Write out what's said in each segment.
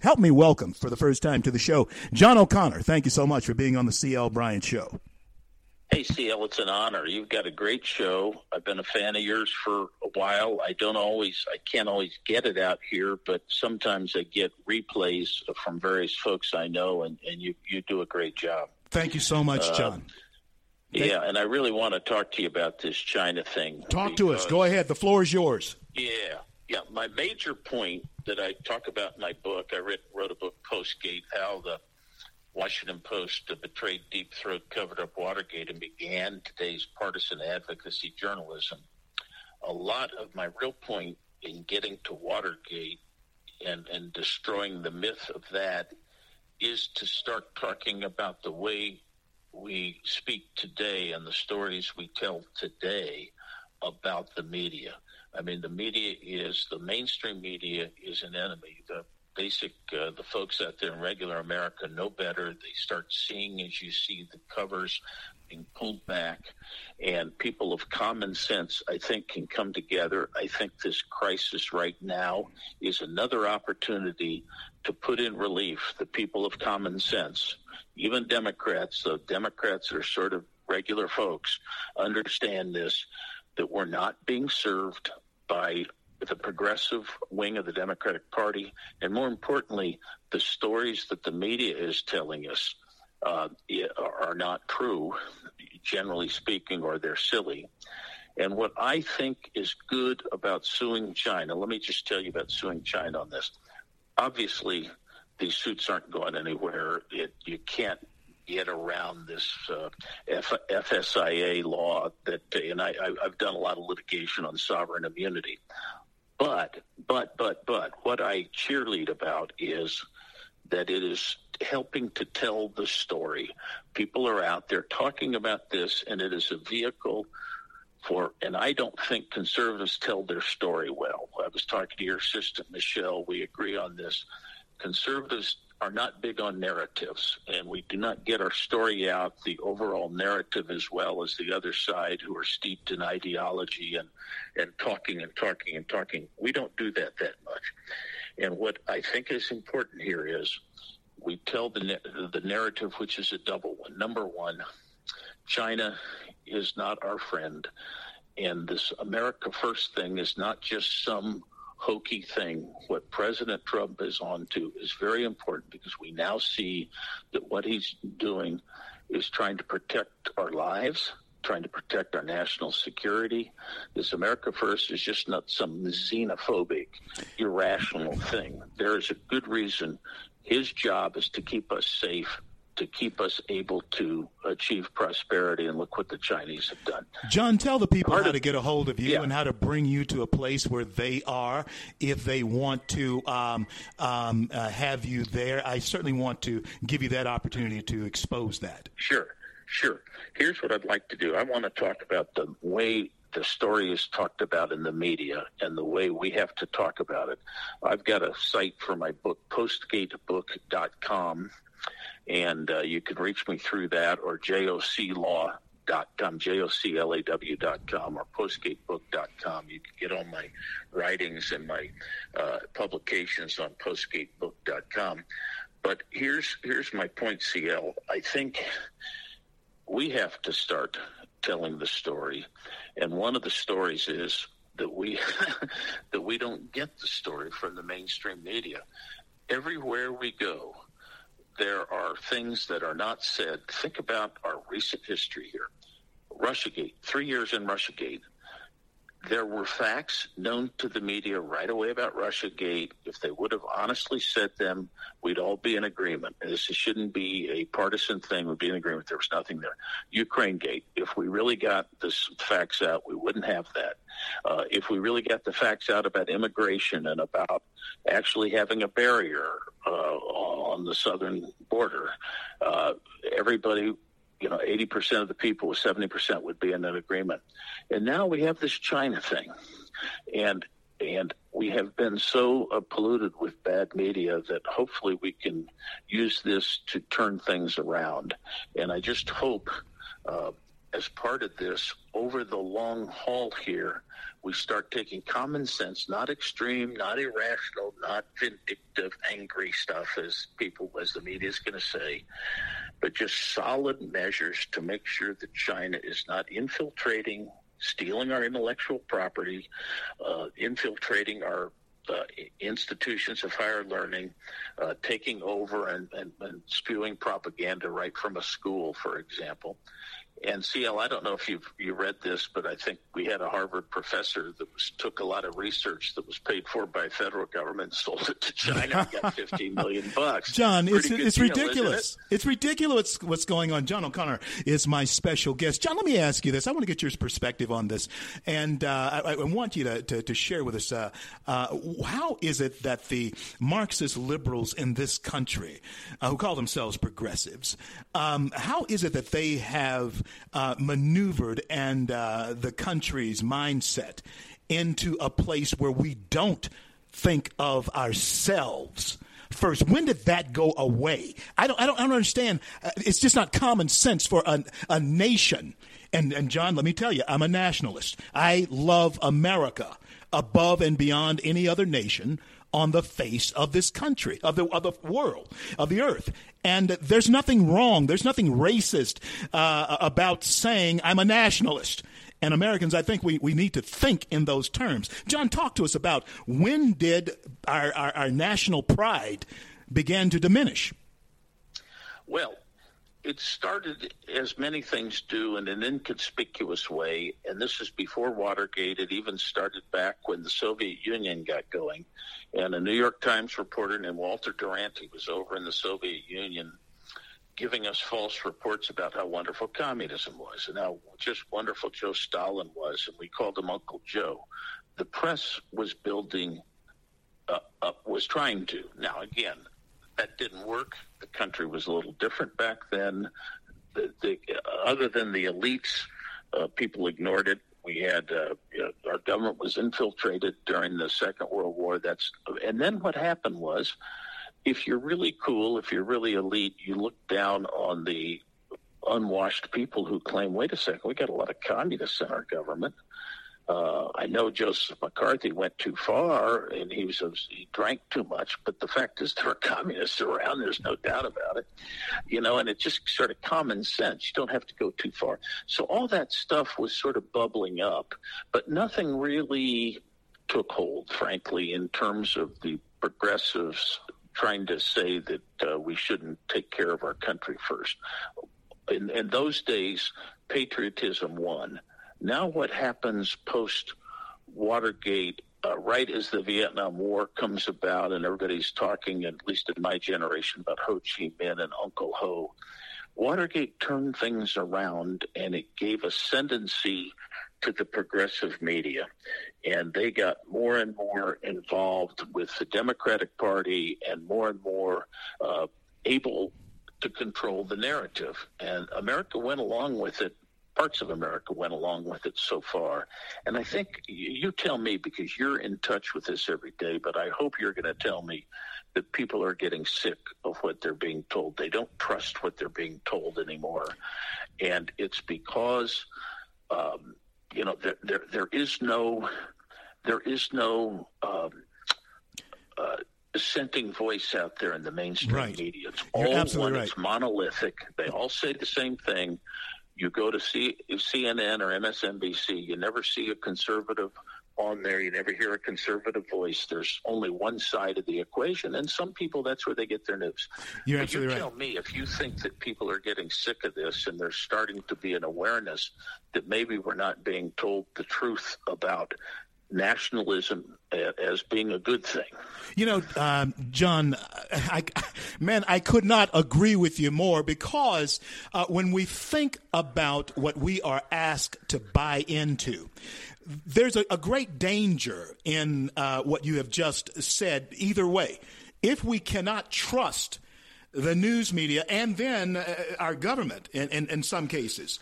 help me welcome for the first time to the show John O'Connor. Thank you so much for being on the CL Bryant Show. Hey, CL, it's an honor. You've got a great show. I've been a fan of yours for a while. I don't always, I can't always get it out here, but sometimes I get replays from various folks I know, and, and you, you do a great job. Thank you so much, uh, John. Uh, yeah, and I really want to talk to you about this China thing. Talk to us. Go ahead. The floor is yours. Yeah, yeah. My major point that I talk about in my book, I wrote, wrote a book, Postgate, how the Washington Post betrayed Deep Throat, covered up Watergate, and began today's partisan advocacy journalism. A lot of my real point in getting to Watergate and, and destroying the myth of that is to start talking about the way we speak today and the stories we tell today about the media. I mean, the media is the mainstream media is an enemy. The basic uh, the folks out there in regular America know better. They start seeing as you see the covers being pulled back, and people of common sense, I think, can come together. I think this crisis right now is another opportunity to put in relief the people of common sense. Even Democrats, the Democrats are sort of regular folks, understand this that we're not being served by the progressive wing of the Democratic Party, and more importantly, the stories that the media is telling us uh, are not true, generally speaking, or they're silly. And what I think is good about suing China, let me just tell you about suing China on this. Obviously, these suits aren't going anywhere. It, you can't get around this uh, F- FSIA law that, and I, have done a lot of litigation on sovereign immunity. But, but, but, but, what I cheerlead about is that it is helping to tell the story. People are out there talking about this, and it is a vehicle for, and I don't think conservatives tell their story well. I was talking to your assistant, Michelle. We agree on this. Conservatives are not big on narratives, and we do not get our story out, the overall narrative, as well as the other side who are steeped in ideology and, and talking and talking and talking. We don't do that that much. And what I think is important here is we tell the, the narrative, which is a double one. Number one, China is not our friend. And this America First thing is not just some hokey thing. What President Trump is on to is very important because we now see that what he's doing is trying to protect our lives, trying to protect our national security. This America First is just not some xenophobic, irrational thing. There is a good reason. His job is to keep us safe to keep us able to achieve prosperity. And look what the Chinese have done. John, tell the people Part how of, to get a hold of you yeah. and how to bring you to a place where they are if they want to um, um, uh, have you there. I certainly want to give you that opportunity to expose that. Sure, sure. Here's what I'd like to do I want to talk about the way the story is talked about in the media and the way we have to talk about it. I've got a site for my book, postgatebook.com and uh, you can reach me through that or joclaw.com, joclaw.com, or postgatebook.com. You can get all my writings and my uh, publications on postgatebook.com. But here's here's my point, CL. I think we have to start telling the story, and one of the stories is that we that we don't get the story from the mainstream media. Everywhere we go, there are things that are not said. Think about our recent history here. Russiagate, three years in Russiagate, there were facts known to the media right away about Russiagate. If they would have honestly said them, we'd all be in agreement. This shouldn't be a partisan thing. We'd be in agreement. There was nothing there. Ukraine Gate. If we really got the facts out, we wouldn't have that. Uh, if we really got the facts out about immigration and about actually having a barrier uh, on the southern border, uh, everybody you know, 80% of the people with 70% would be in an agreement. And now we have this China thing. And and we have been so uh, polluted with bad media that hopefully we can use this to turn things around. And I just hope uh, as part of this, over the long haul here, we start taking common sense, not extreme, not irrational, not vindictive, angry stuff, as people, as the media is going to say, but just solid measures to make sure that China is not infiltrating, stealing our intellectual property, uh, infiltrating our uh, institutions of higher learning, uh, taking over and, and, and, spewing propaganda right from a school, for example. And CL, I don't know if you've you read this, but I think we had a Harvard professor that was, took a lot of research that was paid for by federal government, and sold it to China, and got fifteen million bucks. John, it's it's deal, ridiculous. It? It's ridiculous what's going on. John O'Connor is my special guest. John, let me ask you this. I want to get your perspective on this, and uh, I, I, want you to, to, to share with us uh, uh, how is it that the Marxist liberals in this country, uh, who call themselves progressives, um, how is it that they have uh, maneuvered and uh, the country's mindset into a place where we don't think of ourselves first. When did that go away? I don't, I don't, I don't understand. Uh, it's just not common sense for a, a nation. And, and John, let me tell you, I'm a nationalist. I love America above and beyond any other nation on the face of this country, of the, of the world, of the earth. And there's nothing wrong, there's nothing racist uh, about saying I'm a nationalist. And Americans, I think we, we need to think in those terms. John, talk to us about when did our, our, our national pride begin to diminish? Well, it started as many things do in an inconspicuous way, and this is before Watergate. It even started back when the Soviet Union got going, and a New York Times reporter named Walter Duranty was over in the Soviet Union giving us false reports about how wonderful communism was and how just wonderful Joe Stalin was, and we called him Uncle Joe. The press was building, uh, uh, was trying to. Now, again, that didn't work. The country was a little different back then. The, the, other than the elites, uh, people ignored it. We had uh, you know, our government was infiltrated during the Second World War. That's and then what happened was, if you're really cool, if you're really elite, you look down on the unwashed people who claim, wait a second, we got a lot of communists in our government. Uh, I know Joseph McCarthy went too far and he was he drank too much, but the fact is there are communists around. There's no doubt about it, you know. And it's just sort of common sense. You don't have to go too far. So all that stuff was sort of bubbling up, but nothing really took hold, frankly, in terms of the progressives trying to say that uh, we shouldn't take care of our country first. In, in those days, patriotism won now, what happens post Watergate, uh, right as the Vietnam War comes about, and everybody's talking, at least in my generation, about Ho Chi Minh and Uncle Ho. Watergate turned things around and it gave ascendancy to the progressive media. And they got more and more involved with the Democratic Party and more and more uh, able to control the narrative. And America went along with it parts of America went along with it so far. And I think you tell me because you're in touch with this every day, but I hope you're going to tell me that people are getting sick of what they're being told. They don't trust what they're being told anymore. And it's because, um, you know, there, there, there is no, there is no, um, uh, dissenting voice out there in the mainstream right. media. It's You're all one. Right. It's monolithic. They all say the same thing. You go to see CNN or MSNBC, you never see a conservative on there. You never hear a conservative voice. There's only one side of the equation, and some people that's where they get their news. You're but absolutely you right. Tell me if you think that people are getting sick of this, and there's starting to be an awareness that maybe we're not being told the truth about nationalism as being a good thing. You know, um, John, I, man, I could not agree with you more because uh, when we think about what we are asked to buy into, there's a, a great danger in uh, what you have just said, either way. If we cannot trust the news media and then uh, our government in, in, in some cases,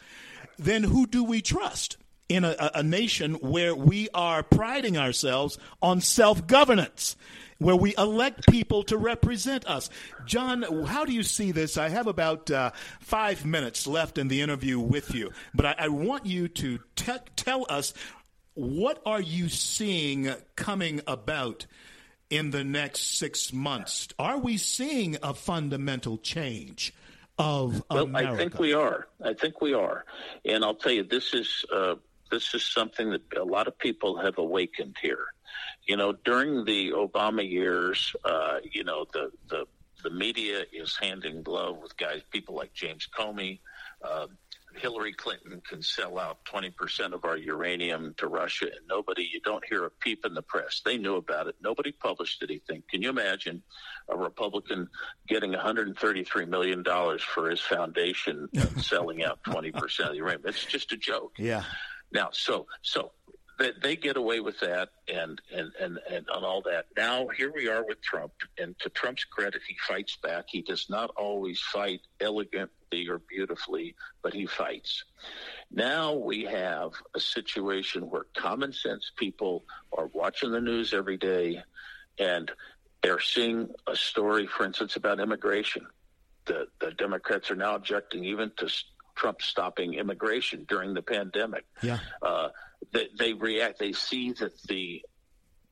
then who do we trust? In a, a, nation where we are priding ourselves on self governance. where we elect people to represent us. John, how do you see this? I have about uh, five minutes left in the interview with you, but I, I want you to te- tell us what are you seeing coming about in the next six months? Are we seeing a fundamental change? Of well, America? I think we are. I think we are, and I'll tell you, this is uh, this is something that a lot of people have awakened here. You know, during the Obama years, uh, you know, the, the the media is hand in glove with guys, people like James Comey. Uh, Hillary Clinton can sell out 20% of our uranium to Russia, and nobody, you don't hear a peep in the press. They knew about it. Nobody published anything. Can you imagine a Republican getting $133 million for his foundation and selling out 20% of the uranium? It's just a joke. Yeah. Now, so so they, they get away with that and, and and and on all that. Now here we are with Trump, and to Trump's credit, he fights back. He does not always fight elegantly or beautifully, but he fights. Now we have a situation where common sense people are watching the news every day, and they're seeing a story, for instance, about immigration. The, the Democrats are now objecting even to Trump stopping immigration during the pandemic. Yeah. Uh, they, they, react. They see that the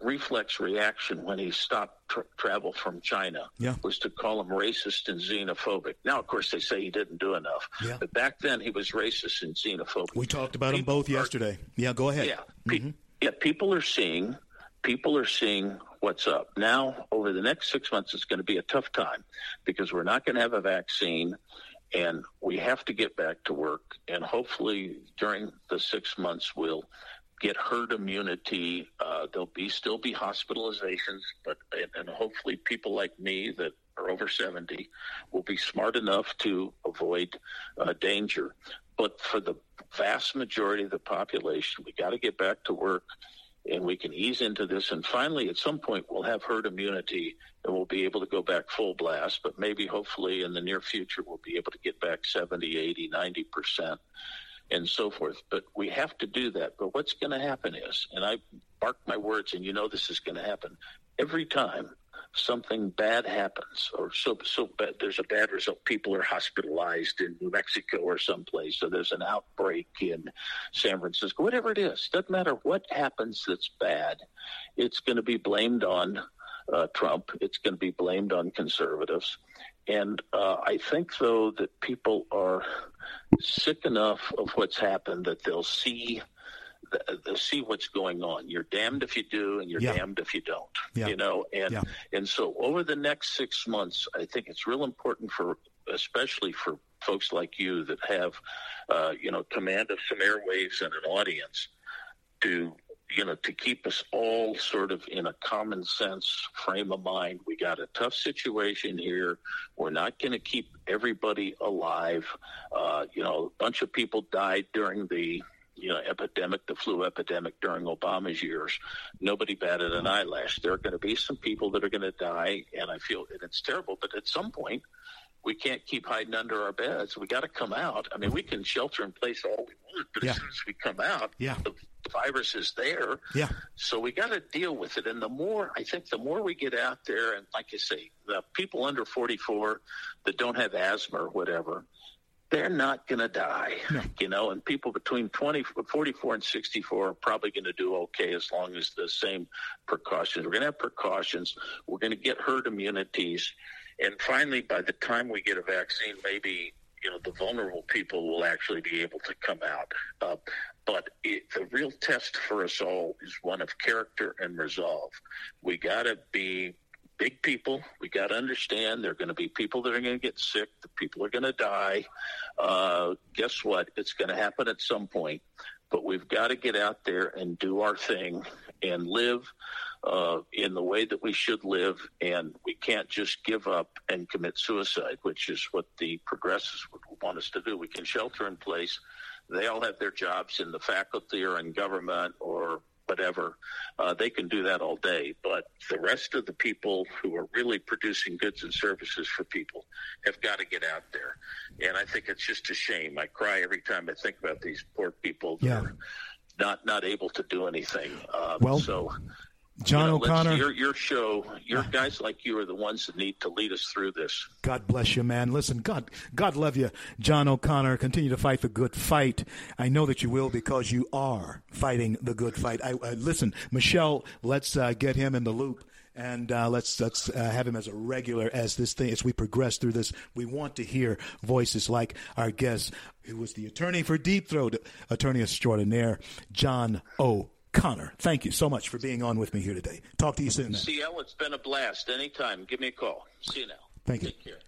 reflex reaction when he stopped tra- travel from China yeah. was to call him racist and xenophobic. Now, of course, they say he didn't do enough. Yeah. But back then, he was racist and xenophobic. We talked about people them both are, yesterday. Yeah, go ahead. Yeah. Pe- mm-hmm. Yeah. People are seeing. People are seeing what's up. Now, over the next six months, it's going to be a tough time because we're not going to have a vaccine and we have to get back to work. And hopefully, during the six months, we'll get herd immunity. Uh, there'll be still be hospitalizations, but and, hopefully, people like me that are over 70 will be smart enough to avoid uh, danger. But for the vast majority of the population, we got to get back to work and we can ease into this. And finally, at some point, we'll have herd immunity and we'll be able to go back full blast. But maybe, hopefully, in the near future, we'll be able to get back 70, 80, 90%. And so forth. But we have to do that. But what's going to happen is, and I mark my words, and you know this is going to happen, every time something bad happens or so so bad there's a bad result. People are hospitalized in New Mexico or someplace. So there's an outbreak in San Francisco whatever it is doesn't matter what happens that's bad it's going to be blamed on uh, Trump. It's going to be blamed on conservatives. And uh, I think though that people are sick enough of what's happened that they'll see see what's going on. You're damned if you do, and you're yeah. damned if you don't. Yeah. You know, and yeah. and so over the next six months, I think it's real important for, especially for folks like you that have, uh, you know, command of some airwaves and an audience, to you know, to keep us all sort of in a common sense frame of mind. We got a tough situation here. We're not going to keep everybody alive. Uh, you know, a bunch of people died during the you know, epidemic, the flu epidemic during Obama's years, nobody batted an eyelash. There are going to be some people that are going to die, and I feel and it's terrible. But at some point, we can't keep hiding under our beds. We got to come out. I mean, we can shelter in place all we want, but yeah. as soon as we come out, yeah. the virus is there. Yeah. So we got to deal with it. And the more, I think, the more we get out there, and like you say, the people under 44 that don't have asthma or whatever, they're not going to die, no. you know, and people between 20, 44 and 64 are probably going to do okay as long as the same precautions. We're going to have precautions. We're going to get herd immunities. And finally, by the time we get a vaccine, maybe, you know, the vulnerable people will actually be able to come out. Uh, but it, the real test for us all is one of character and resolve. We got to be big people. We got to understand there are going to be people that are going to get sick. The people are going to die. Uh, guess what? It's going to happen at some point. But we've got to get out there and do our thing and live uh, in the way that we should live. And we can't just give up and commit suicide, which is what the progressives would want us to do. We can shelter in place. They all have their jobs in the faculty or in government or whatever, uh, they can do that all day. But the rest of the people who are really producing goods and services for people have got to get out there. And I think it's just a shame. I cry every time I think about these poor people that yeah. are not not able to do anything. Um, well, so John you know, O'Connor. Your, your show, your guys like you are the ones that need to lead us through this. God bless you, man. Listen, God, God love you, John O'Connor. Continue to fight the good fight. I know that you will because you are fighting the good fight. I, I listen, Michelle. Let's uh, get him in the loop and uh, let's let's uh, have him as a regular as this thing as we progress through this. We want to hear voices like our guest, who was the attorney for Deep Throat, attorney extraordinaire John O. Connor, thank you so much for being on with me here today. Talk to you soon. CL, it's been a blast. Anytime, give me a call. See you now. Thank you. Take care.